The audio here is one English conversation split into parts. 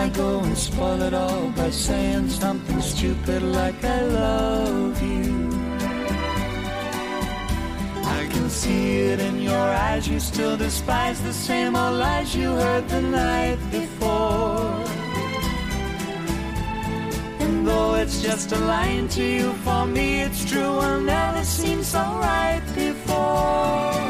I go and spoil it all by saying something stupid like I love you. I can see it in your eyes, you still despise the same old lies you heard the night before. And though it's just a line to you, for me it's true, I've never seen so right before.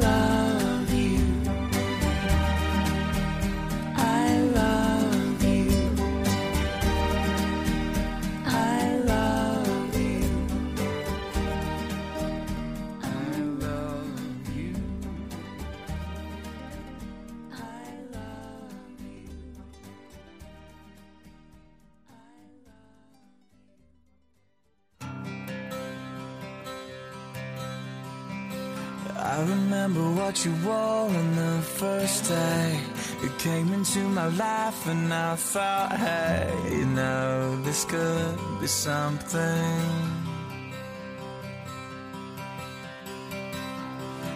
remember what you wore on the first day. You came into my life and I thought, hey, you know, this could be something.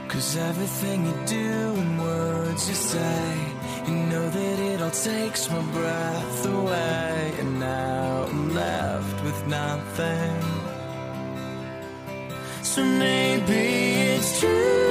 Cause everything you do and words you say You know that it all takes my breath away. And now I'm left with nothing. So maybe it's true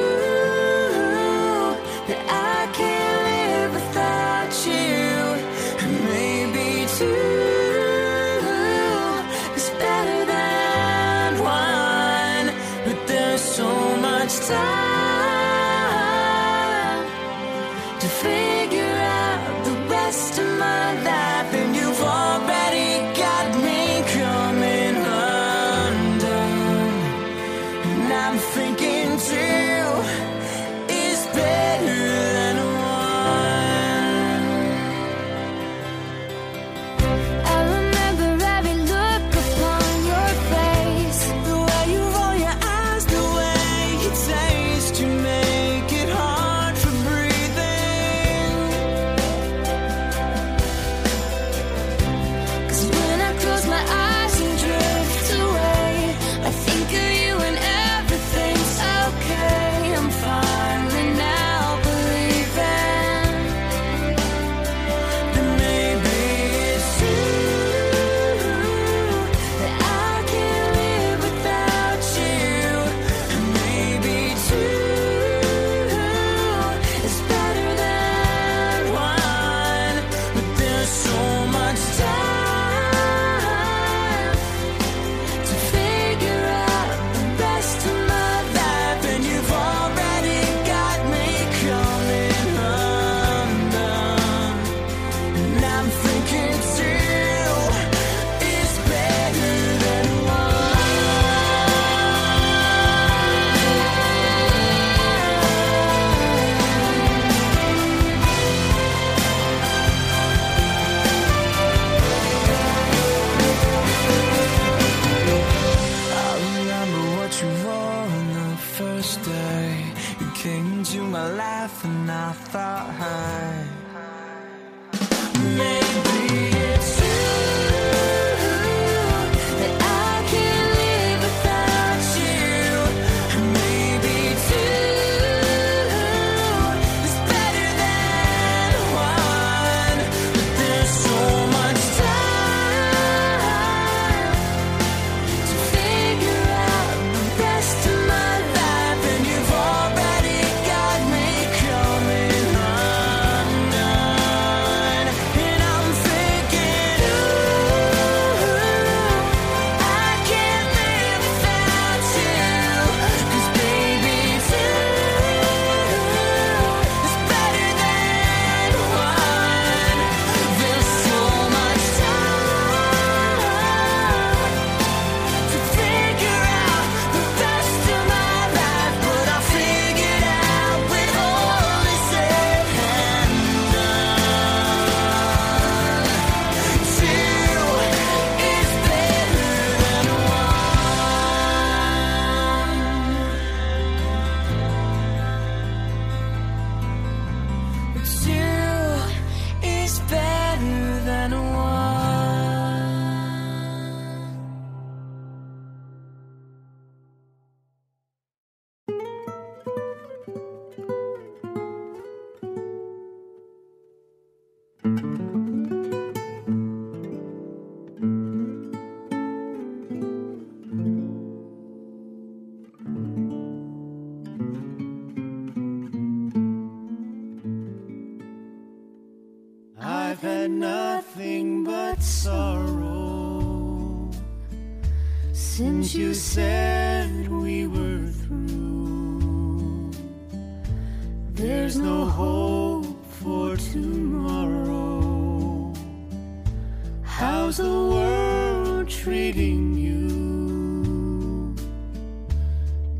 How's the world treating you?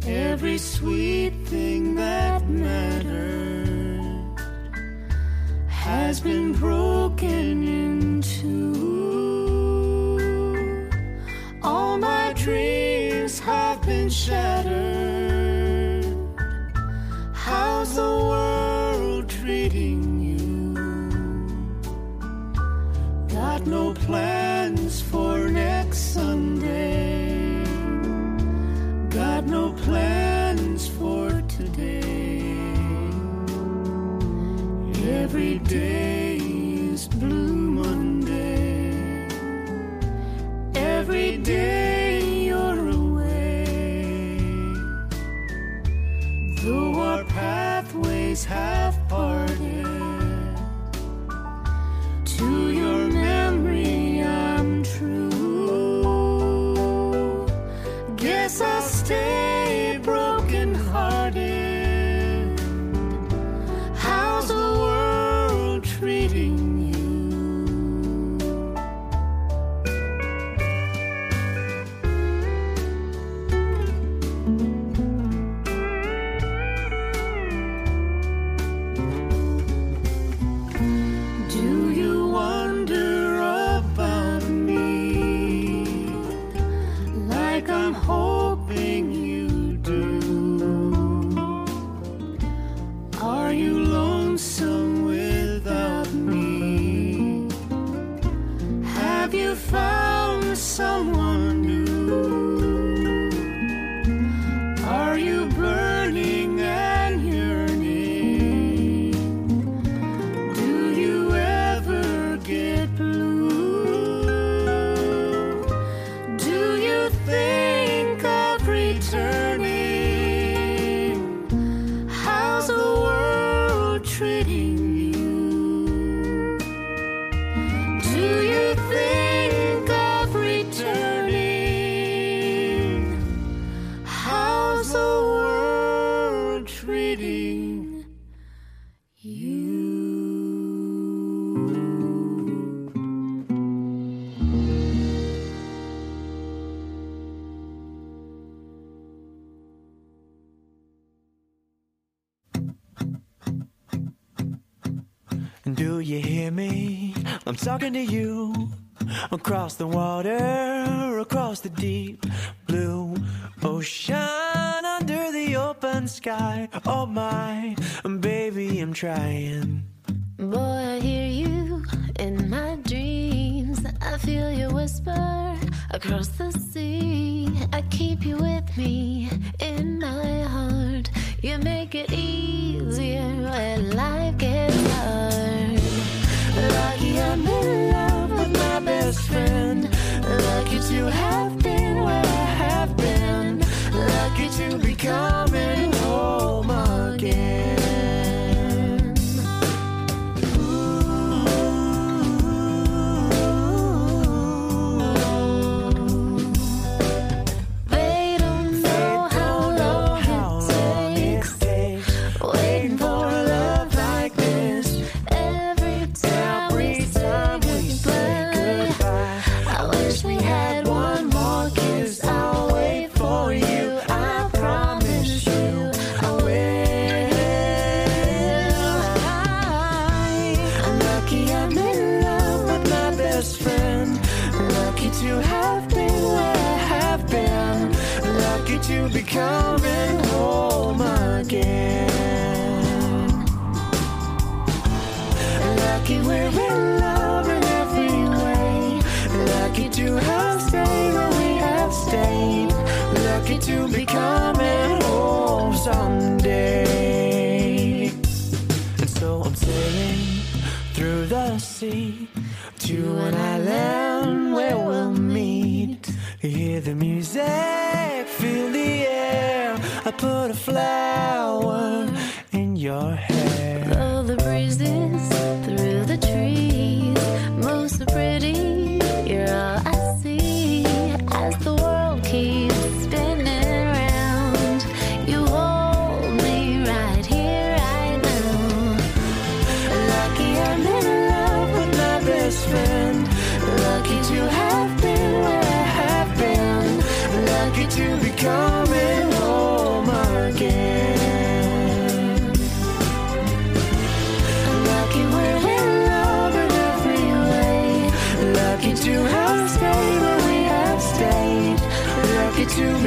Every sweet thing that mattered has been broken. did. Do you hear me? I'm talking to you across the water, across the deep blue ocean, under the open sky. Oh my, baby, I'm trying. Boy, I hear you in my dreams. I feel your whisper across the sea. I keep you with me in my heart. You make it easier when life gets. I'm in love with my best friend. Lucky to have Lucky to have stayed where we have stayed. Lucky to be coming home someday. And so I'm sailing through the sea to an island where we'll meet. Hear the music, feel the air. I put a flower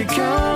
Lucky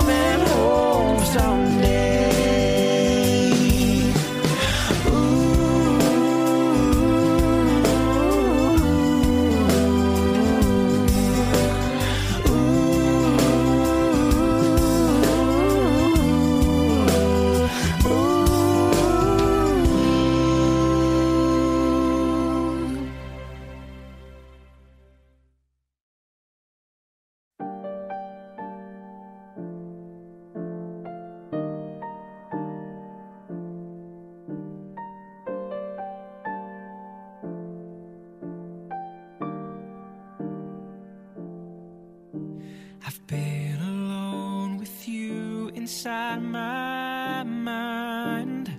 inside my mind.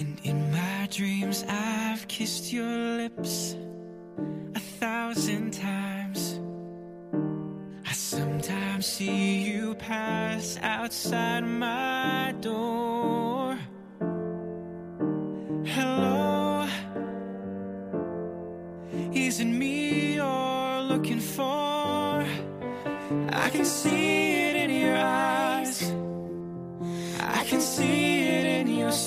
And in my dreams, I've kissed your lips a thousand times. I sometimes see you pass outside my door. Hello. Is it me you're looking for? I can see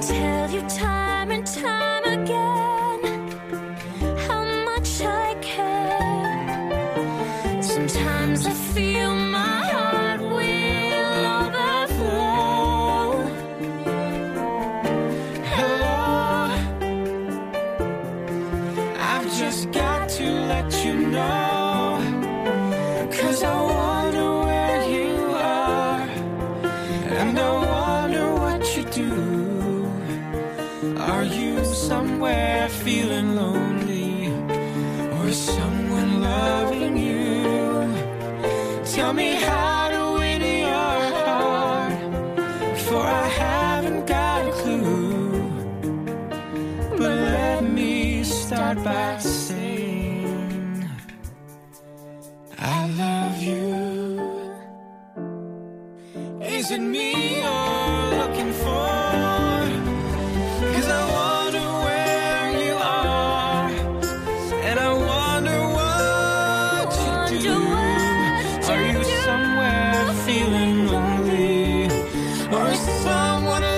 Tell you time Tell me how someone